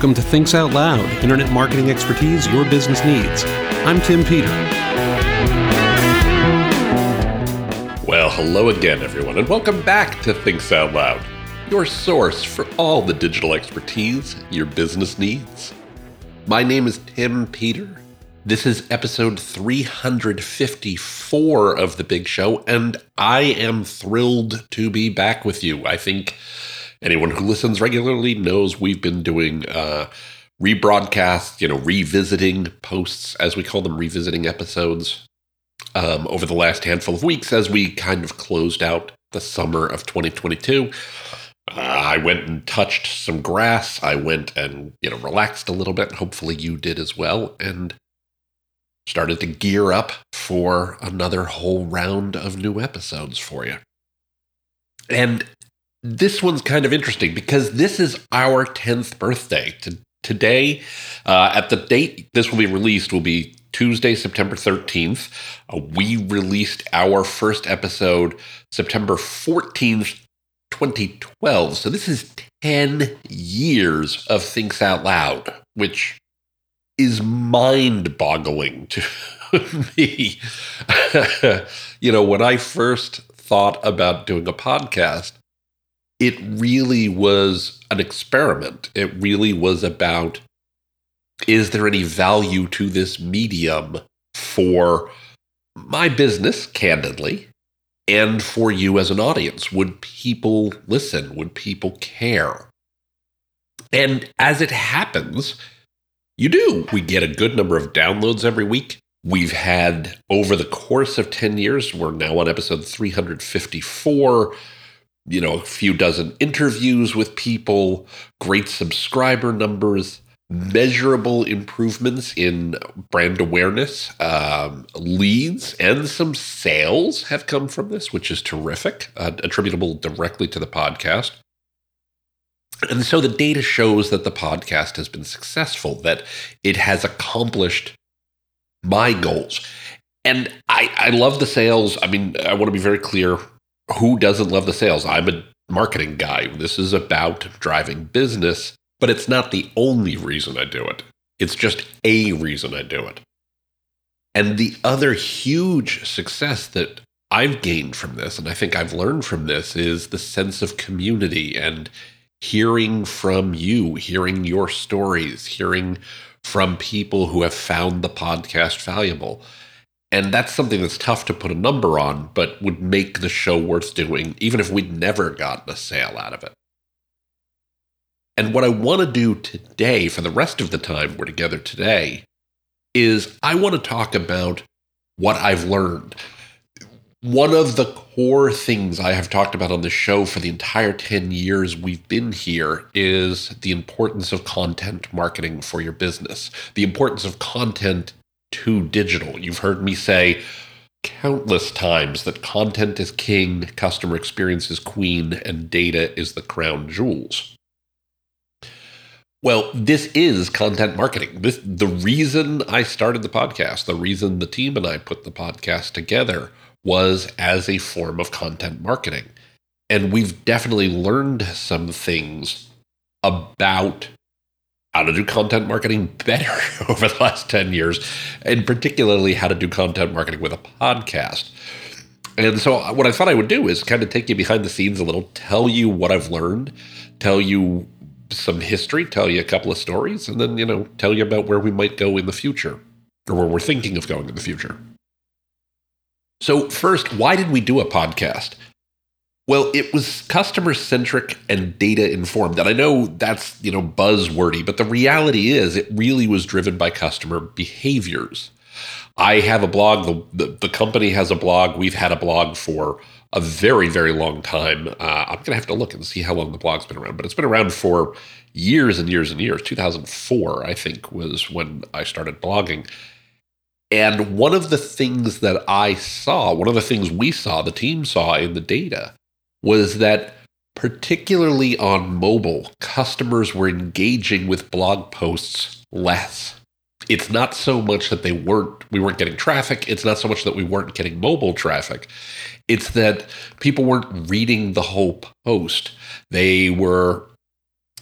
Welcome to Thinks Out Loud, internet marketing expertise your business needs. I'm Tim Peter. Well, hello again, everyone, and welcome back to Thinks Out Loud, your source for all the digital expertise your business needs. My name is Tim Peter. This is episode 354 of The Big Show, and I am thrilled to be back with you. I think anyone who listens regularly knows we've been doing uh, rebroadcasts, you know, revisiting posts, as we call them, revisiting episodes um, over the last handful of weeks as we kind of closed out the summer of 2022. Uh, I went and touched some grass. I went and, you know, relaxed a little bit. Hopefully you did as well. And started to gear up for another whole round of new episodes for you. And this one's kind of interesting because this is our 10th birthday. To, today, uh, at the date this will be released, will be Tuesday, September 13th. Uh, we released our first episode September 14th, 2012. So this is 10 years of Thinks Out Loud, which is mind boggling to me. you know, when I first thought about doing a podcast, it really was an experiment. It really was about is there any value to this medium for my business, candidly, and for you as an audience? Would people listen? Would people care? And as it happens, you do. We get a good number of downloads every week. We've had over the course of 10 years, we're now on episode 354 you know, a few dozen interviews with people, great subscriber numbers, measurable improvements in brand awareness, um, leads, and some sales have come from this, which is terrific, uh, attributable directly to the podcast. And so the data shows that the podcast has been successful, that it has accomplished my goals. And I, I love the sales. I mean, I want to be very clear who doesn't love the sales? I'm a marketing guy. This is about driving business, but it's not the only reason I do it. It's just a reason I do it. And the other huge success that I've gained from this, and I think I've learned from this, is the sense of community and hearing from you, hearing your stories, hearing from people who have found the podcast valuable. And that's something that's tough to put a number on, but would make the show worth doing, even if we'd never gotten a sale out of it. And what I want to do today, for the rest of the time we're together today, is I want to talk about what I've learned. One of the core things I have talked about on the show for the entire 10 years we've been here is the importance of content marketing for your business, the importance of content to digital. You've heard me say countless times that content is king, customer experience is queen, and data is the crown jewels. Well, this is content marketing. This, the reason I started the podcast, the reason the team and I put the podcast together was as a form of content marketing. And we've definitely learned some things about how to do content marketing better over the last 10 years, and particularly how to do content marketing with a podcast. And so, uh, what I thought I would do is kind of take you behind the scenes a little, tell you what I've learned, tell you some history, tell you a couple of stories, and then, you know, tell you about where we might go in the future or where we're thinking of going in the future. So, first, why did we do a podcast? Well, it was customer centric and data informed. And I know that's, you know, buzzwordy, but the reality is it really was driven by customer behaviors. I have a blog, the, the, the company has a blog. We've had a blog for a very, very long time. Uh, I'm going to have to look and see how long the blog's been around, but it's been around for years and years and years. 2004, I think, was when I started blogging. And one of the things that I saw, one of the things we saw, the team saw in the data, was that particularly on mobile, customers were engaging with blog posts less. It's not so much that they weren't we weren't getting traffic, it's not so much that we weren't getting mobile traffic. It's that people weren't reading the whole post. They were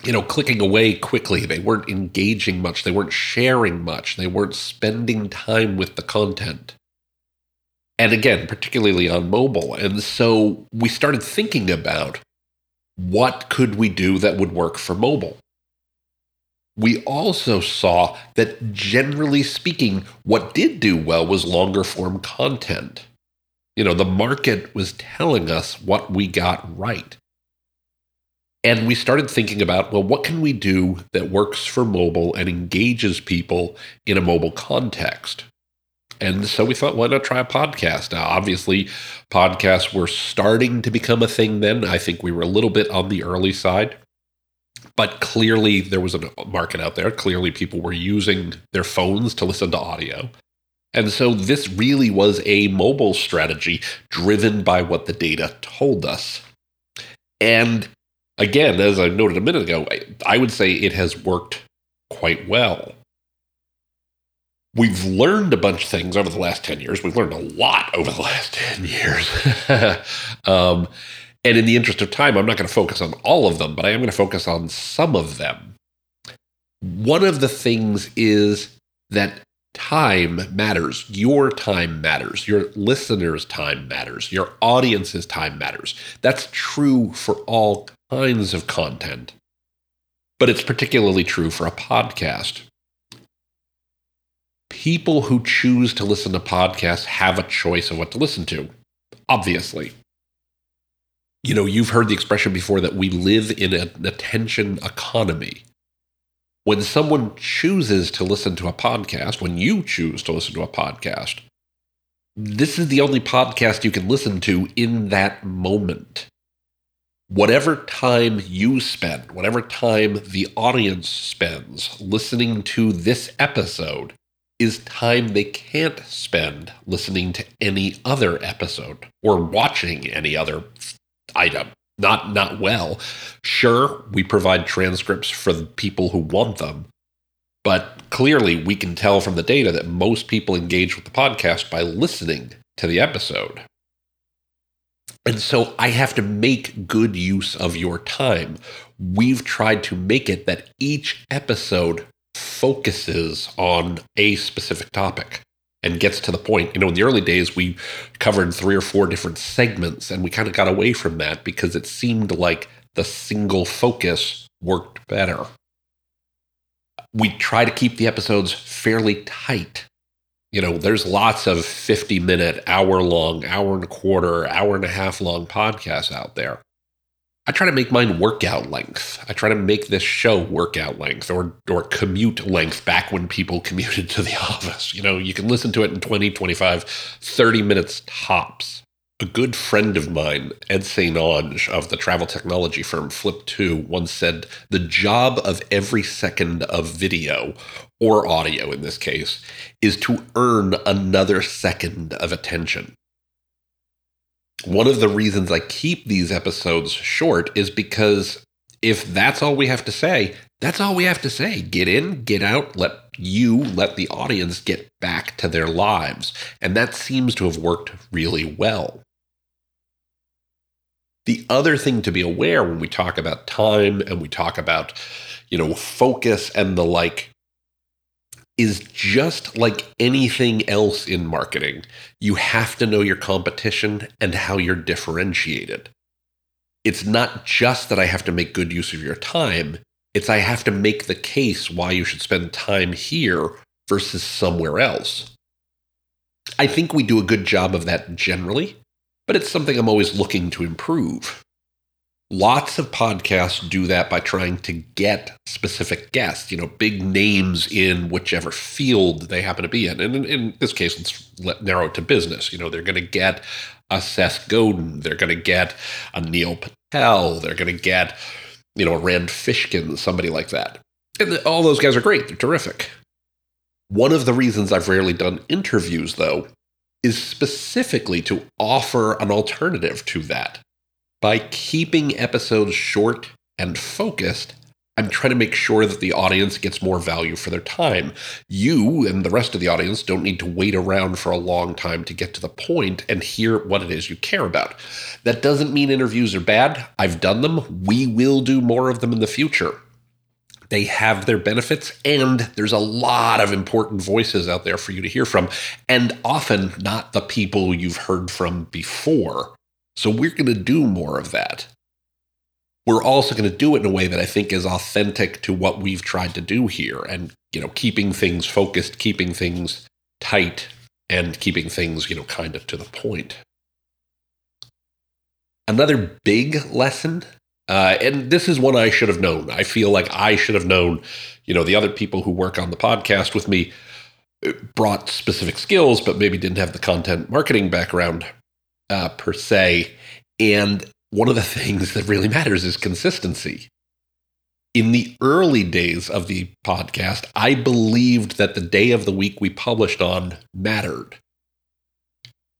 you know, clicking away quickly. They weren't engaging much. They weren't sharing much. They weren't spending time with the content. And again, particularly on mobile. And so we started thinking about what could we do that would work for mobile? We also saw that generally speaking, what did do well was longer form content. You know, the market was telling us what we got right. And we started thinking about, well, what can we do that works for mobile and engages people in a mobile context? And so we thought, why not try a podcast? Now, obviously, podcasts were starting to become a thing then. I think we were a little bit on the early side. But clearly, there was a market out there. Clearly, people were using their phones to listen to audio. And so, this really was a mobile strategy driven by what the data told us. And again, as I noted a minute ago, I would say it has worked quite well. We've learned a bunch of things over the last 10 years. We've learned a lot over the last 10 years. um, and in the interest of time, I'm not going to focus on all of them, but I am going to focus on some of them. One of the things is that time matters. Your time matters. Your listeners' time matters. Your audience's time matters. That's true for all kinds of content, but it's particularly true for a podcast. People who choose to listen to podcasts have a choice of what to listen to, obviously. You know, you've heard the expression before that we live in an attention economy. When someone chooses to listen to a podcast, when you choose to listen to a podcast, this is the only podcast you can listen to in that moment whatever time you spend, whatever time the audience spends listening to this episode, is time they can't spend listening to any other episode or watching any other item. Not not well. Sure, we provide transcripts for the people who want them, but clearly we can tell from the data that most people engage with the podcast by listening to the episode. And so I have to make good use of your time. We've tried to make it that each episode focuses on a specific topic and gets to the point. You know, in the early days, we covered three or four different segments, and we kind of got away from that because it seemed like the single focus worked better. We try to keep the episodes fairly tight you know, there's lots of 50 minute, hour long, hour and a quarter, hour and a half long podcasts out there. I try to make mine workout length. I try to make this show workout length or or commute length back when people commuted to the office. You know, you can listen to it in 20, 25, 30 minutes tops. A good friend of mine, Ed St. Onge of the travel technology firm Flip.to, once said the job of every second of video, or audio in this case, is to earn another second of attention. One of the reasons I keep these episodes short is because if that's all we have to say, that's all we have to say. Get in, get out, let you, let the audience get back to their lives. And that seems to have worked really well. The other thing to be aware when we talk about time and we talk about, you know, focus and the like is just like anything else in marketing. You have to know your competition and how you're differentiated. It's not just that I have to make good use of your time, it's I have to make the case why you should spend time here versus somewhere else. I think we do a good job of that generally but it's something I'm always looking to improve. Lots of podcasts do that by trying to get specific guests, you know, big names in whichever field they happen to be in. And in, in this case, let's narrow it to business. You know, they're going to get a Seth Godin, they're going to get a Neil Patel, they're going to get, you know, a Rand Fishkin, somebody like that. And all those guys are great, they're terrific. One of the reasons I've rarely done interviews, though, is specifically to offer an alternative to that. By keeping episodes short and focused, I'm trying to make sure that the audience gets more value for their time. You and the rest of the audience don't need to wait around for a long time to get to the point and hear what it is you care about. That doesn't mean interviews are bad. I've done them. We will do more of them in the future. They have their benefits, and there's a lot of important voices out there for you to hear from, and often not the people you've heard from before. So we're going to do more of that. We're also going to do it in a way that I think is authentic to what we've tried to do here and, you know, keeping things focused, keeping things tight, and keeping things, you know, kind of to the point. Another big lesson uh, and this is one I should have known. I feel like I should have known, you know, the other people who work on the podcast with me uh, brought specific skills, but maybe didn't have the content marketing background uh, per se. And one of the things that really matters is consistency. In the early days of the podcast, I believed that the day of the week we published on mattered.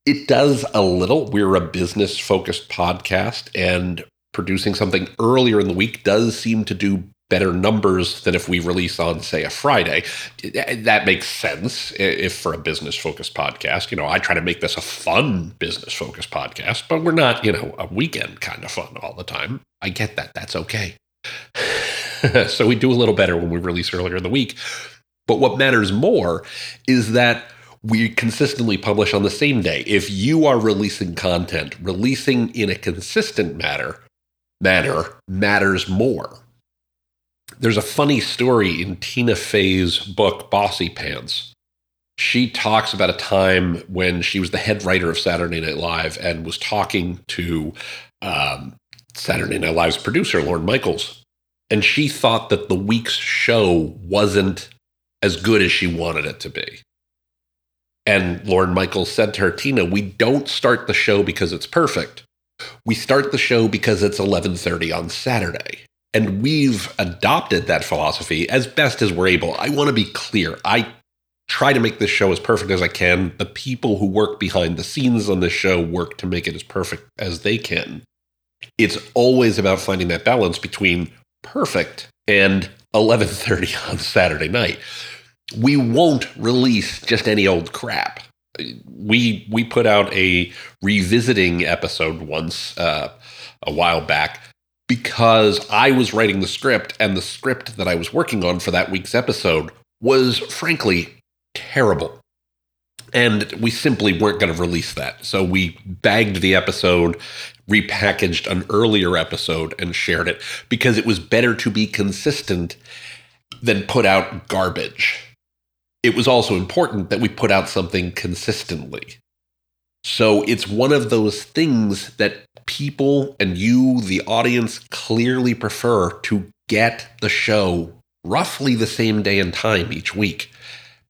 It does a little. We're a business focused podcast, and producing something earlier in the week does seem to do better numbers than if we release on say a friday. That makes sense if for a business focused podcast. You know i try to make this a fun business focused podcast but we're not you know a weekend kind of fun all the time. I get that. That's okay. So we do a little better when we release earlier in the week. But what matters more is that we consistently publish on the same day. If you are releasing content, releasing in a consistent manner, matter matters more. There's a funny story in Tina Fey's book, Bossypants. She talks about a time when she was the head writer of Saturday Night Live and was talking to um, Saturday Night Live's producer, Lorne Michaels. And she thought that the week's show wasn't as good as she wanted it to be. And Lorne Michaels said to her, Tina, we don't start the show because it's perfect we start the show because it's 11:30 on Saturday. And we've adopted that philosophy as best as we're able. I want to be clear. I try to make this show as perfect as I can. The people who work behind the scenes on this show work to make it as perfect as they can. It's always about finding that balance between perfect and 11:30 on Saturday night. We won't release just any old crap we we put out a revisiting episode once uh, a while back because I was writing the script and the script that I was working on for that week's episode was frankly terrible. And we simply weren't going to release that. So we bagged the episode, repackaged an earlier episode, and shared it because it was better to be consistent than put out garbage it was also important that we put out something consistently. So it's one of those things that people and you, the audience, clearly prefer to get the show roughly the same day and time each week.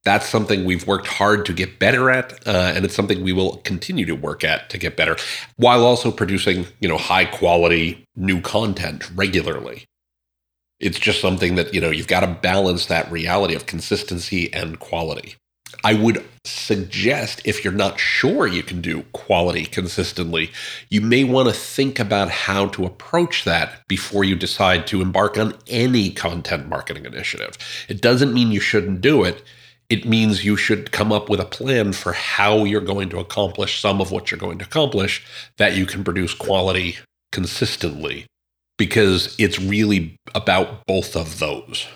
That's something we've worked hard to get better at, uh, and it's something we will continue to work at to get better, while also producing, you know, high quality new content regularly. It's just something that, you know, you've got to balance that reality of consistency and quality. I would suggest if you're not sure you can do quality consistently, you may want to think about how to approach that before you decide to embark on any content marketing initiative. It doesn't mean you shouldn't do it. It means you should come up with a plan for how you're going to accomplish some of what you're going to accomplish that you can produce quality consistently because it's really about both of those.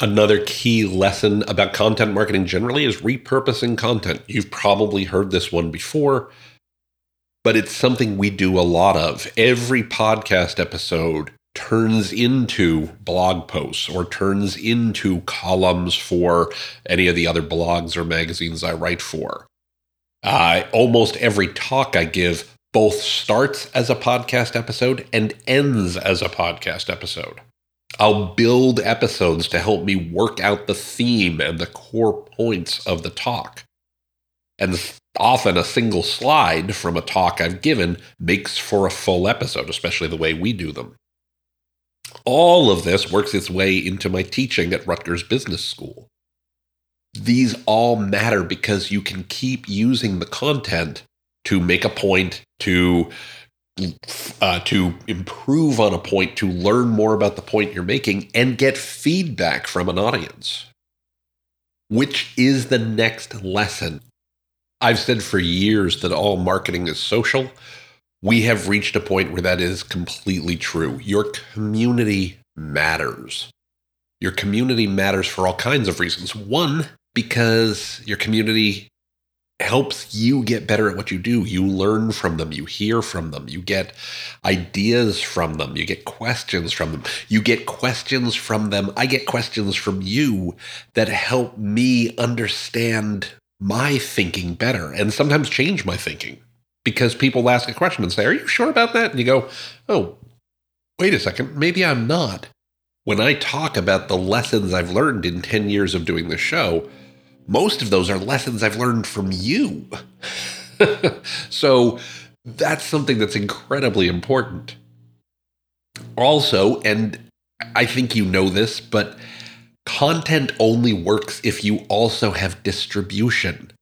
Another key lesson about content marketing generally is repurposing content. You've probably heard this one before, but it's something we do a lot of. Every podcast episode turns into blog posts or turns into columns for any of the other blogs or magazines I write for. Uh, almost every talk I give both starts as a podcast episode and ends as a podcast episode. I'll build episodes to help me work out the theme and the core points of the talk. And often a single slide from a talk I've given makes for a full episode, especially the way we do them. All of this works its way into my teaching at Rutgers Business School. These all matter because you can keep using the content to make a point, to uh, to improve on a point, to learn more about the point you're making, and get feedback from an audience, which is the next lesson. I've said for years that all marketing is social. We have reached a point where that is completely true. Your community matters. Your community matters for all kinds of reasons. One, because your community helps you get better at what you do. You learn from them, you hear from them, you get ideas from them, you get questions from them. You get questions from them. I get questions from you that help me understand my thinking better and sometimes change my thinking because people ask a question and say, Are you sure about that? And you go, Oh, wait a second, maybe I'm not. When I talk about the lessons I've learned in 10 years of doing the show, most of those are lessons I've learned from you. so that's something that's incredibly important. Also, and I think you know this, but content only works if you also have distribution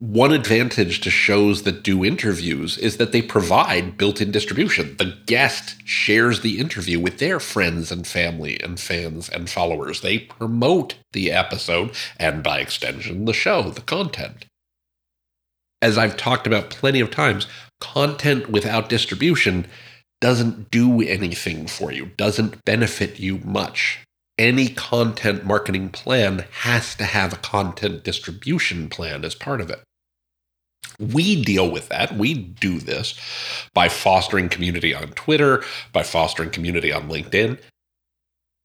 one advantage to shows that do interviews is that they provide built in distribution. The guest shares the interview with their friends and family and fans and followers. They promote the episode and, by extension, the show, the content. As I've talked about plenty of times, content without distribution doesn't do anything for you, doesn't benefit you much any content marketing plan has to have a content distribution plan as part of it. We deal with that. We do this by fostering community on Twitter, by fostering community on LinkedIn.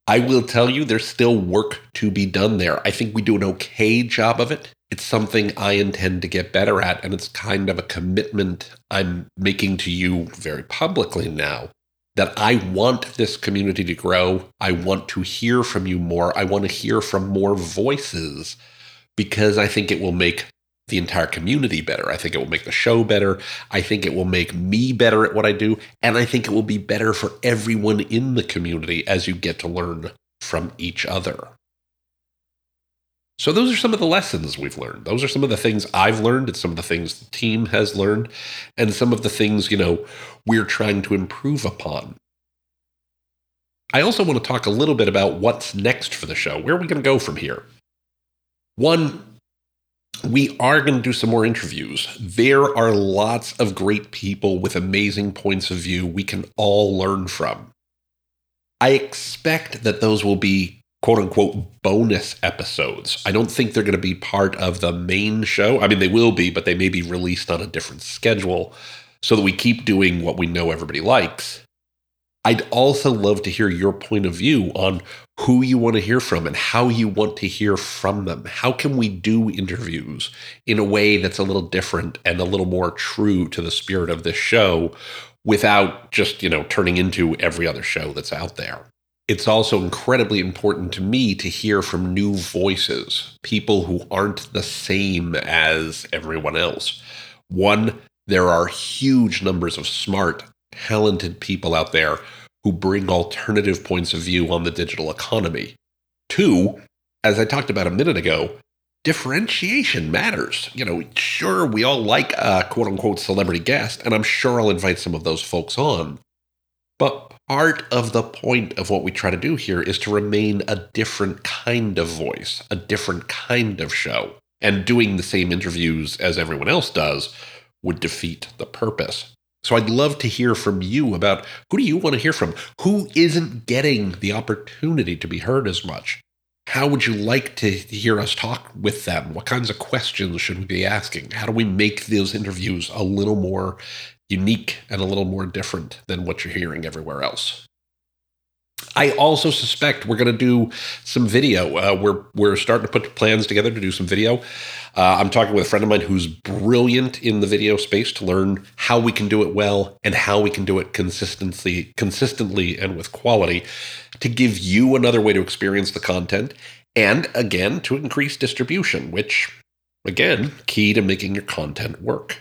I will tell you, there's still work to be done there. I think we do an okay job of it. It's something I intend to get better at, and it's kind of a commitment I'm making to you very publicly now that I want this community to grow. I want to hear from you more. I want to hear from more voices because I think it will make the entire community better. I think it will make the show better. I think it will make me better at what I do. And I think it will be better for everyone in the community as you get to learn from each other. So, those are some of the lessons we've learned. Those are some of the things I've learned, and some of the things the team has learned, and some of the things, you know, we're trying to improve upon. I also want to talk a little bit about what's next for the show. Where are we going to go from here? One, we are going to do some more interviews. There are lots of great people with amazing points of view we can all learn from. I expect that those will be quote unquote bonus episodes. I don't think they're going to be part of the main show. I mean, they will be, but they may be released on a different schedule so that we keep doing what we know everybody likes. I'd also love to hear your point of view on who you want to hear from and how you want to hear from them. How can we do interviews in a way that's a little different and a little more true to the spirit of this show without just, you know, turning into every other show that's out there? It's also incredibly important to me to hear from new voices, people who aren't the same as everyone else. One, there are huge numbers of smart, talented people out there who bring alternative points of view on the digital economy. Two, as I talked about a minute ago, differentiation matters. You know, sure, we all like a quote unquote celebrity guest, and I'm sure I'll invite some of those folks on. But part of the point of what we try to do here is to remain a different kind of voice, a different kind of show. And doing the same interviews as everyone else does would defeat the purpose. So I'd love to hear from you about who do you want to hear from? Who isn't getting the opportunity to be heard as much? How would you like to hear us talk with them? What kinds of questions should we be asking? How do we make those interviews a little more unique and a little more different than what you're hearing everywhere else? I also suspect we're going to do some video. Uh, we're we're starting to put plans together to do some video. Uh, I'm talking with a friend of mine who's brilliant in the video space to learn how we can do it well and how we can do it consistently, consistently and with quality, to give you another way to experience the content, and again to increase distribution, which again key to making your content work.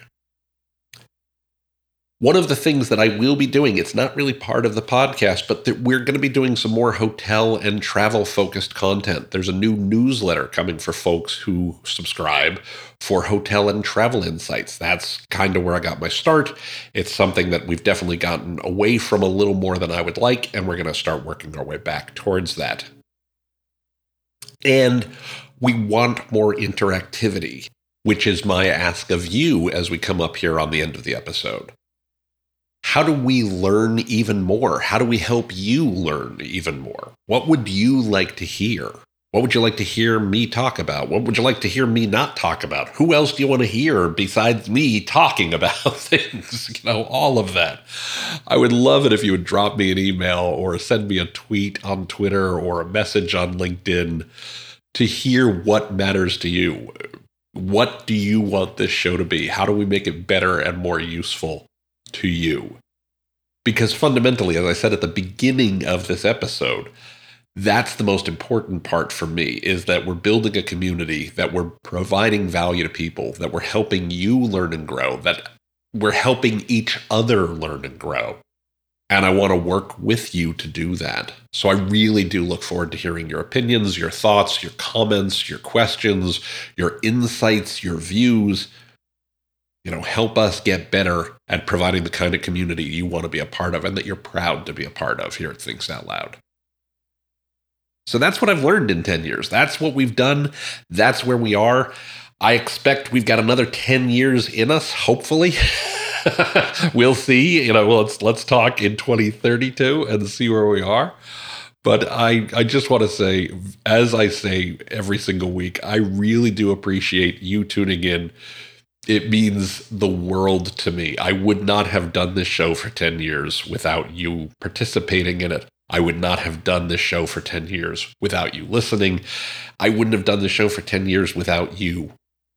One of the things that I will be doing, it's not really part of the podcast, but that we're going to be doing some more hotel and travel focused content. There's a new newsletter coming for folks who subscribe for hotel and travel insights. That's kind of where I got my start. It's something that we've definitely gotten away from a little more than I would like, and we're going to start working our way back towards that. And we want more interactivity, which is my ask of you as we come up here on the end of the episode how do we learn even more? How do we help you learn even more? What would you like to hear? What would you like to hear me talk about? What would you like to hear me not talk about? Who else do you want to hear besides me talking about things? You know, all of that. I would love it if you would drop me an email or send me a tweet on Twitter or a message on LinkedIn to hear what matters to you. What do you want this show to be? How do we make it better and more useful to you? Because fundamentally, as I said at the beginning of this episode, that's the most important part for me is that we're building a community that we're providing value to people that we're helping you learn and grow that we're helping each other learn and grow. And i want to work with you to do that. So i really do look forward to hearing your opinions your thoughts your comments your questions your insights your views you know help us get better at providing the kind of community you want to be a part of and that you're proud to be a part of here at Thinks Out Loud so that's what I've learned in 10 years. That's what we've done. That's where we are. I expect we've got another 10 years in us, hopefully. we'll see. You know, let's let's talk in 2032 and see where we are. But I, I just want to say, as I say every single week, I really do appreciate you tuning in. It means the world to me. I would not have done this show for 10 years without you participating in it. I would not have done this show for 10 years without you listening. I wouldn't have done this show for 10 years without you,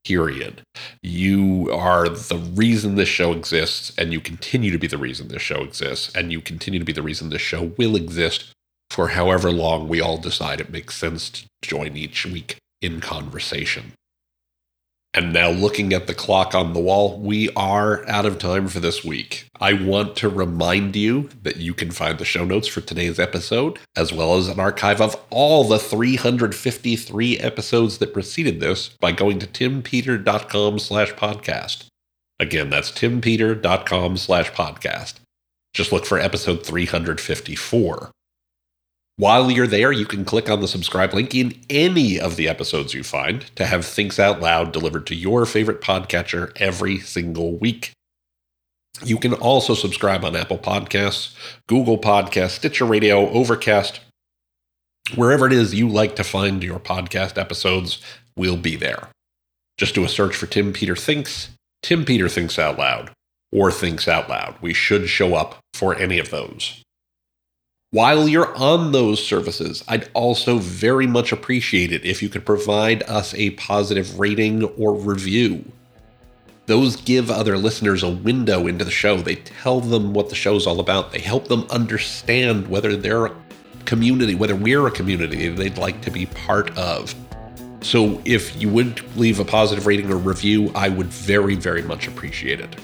period. You are the reason this show exists, and you continue to be the reason this show exists, and you continue to be the reason this show will exist for however long we all decide it makes sense to join each week in conversation. And now, looking at the clock on the wall, we are out of time for this week. I want to remind you that you can find the show notes for today's episode, as well as an archive of all the 353 episodes that preceded this by going to timpeter.com slash podcast. Again, that's timpeter.com slash podcast. Just look for episode 354. While you're there, you can click on the subscribe link in any of the episodes you find to have Thinks Out Loud delivered to your favorite podcatcher every single week. You can also subscribe on Apple Podcasts, Google Podcasts, Stitcher Radio, Overcast. Wherever it is you like to find your podcast episodes, we'll be there. Just do a search for Tim Peter Thinks, Tim Peter Thinks Out Loud, or Thinks Out Loud. We should show up for any of those. While you're on those services, I'd also very much appreciate it if you could provide us a positive rating or review. Those give other listeners a window into the show. They tell them what the show's all about. They help them understand whether they're a community, whether we're a community they'd like to be part of. So if you would leave a positive rating or review, I would very, very much appreciate it.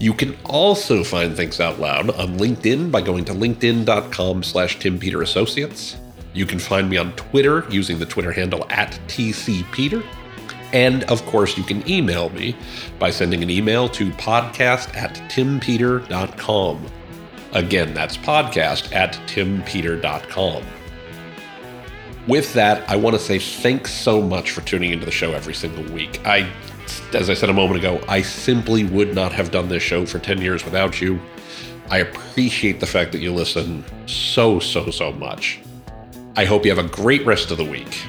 You can also find Thinks Out Loud on LinkedIn by going to linkedin.com slash Tim Peter Associates. You can find me on Twitter using the Twitter handle at TCPeter. And of course, you can email me by sending an email to podcast at timpeter.com. Again, that's podcast at timpeter.com. With that, I want to say thanks so much for tuning into the show every single week. I as I said a moment ago, I simply would not have done this show for 10 years without you. I appreciate the fact that you listen so, so, so much. I hope you have a great rest of the week.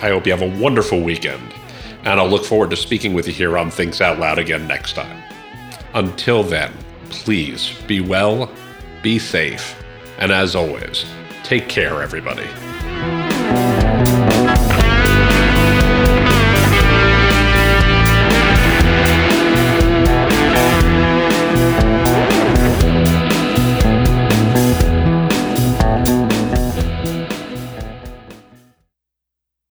I hope you have a wonderful weekend. And I'll look forward to speaking with you here on Thinks Out Loud again next time. Until then, please be well, be safe, and as always, take care, everybody.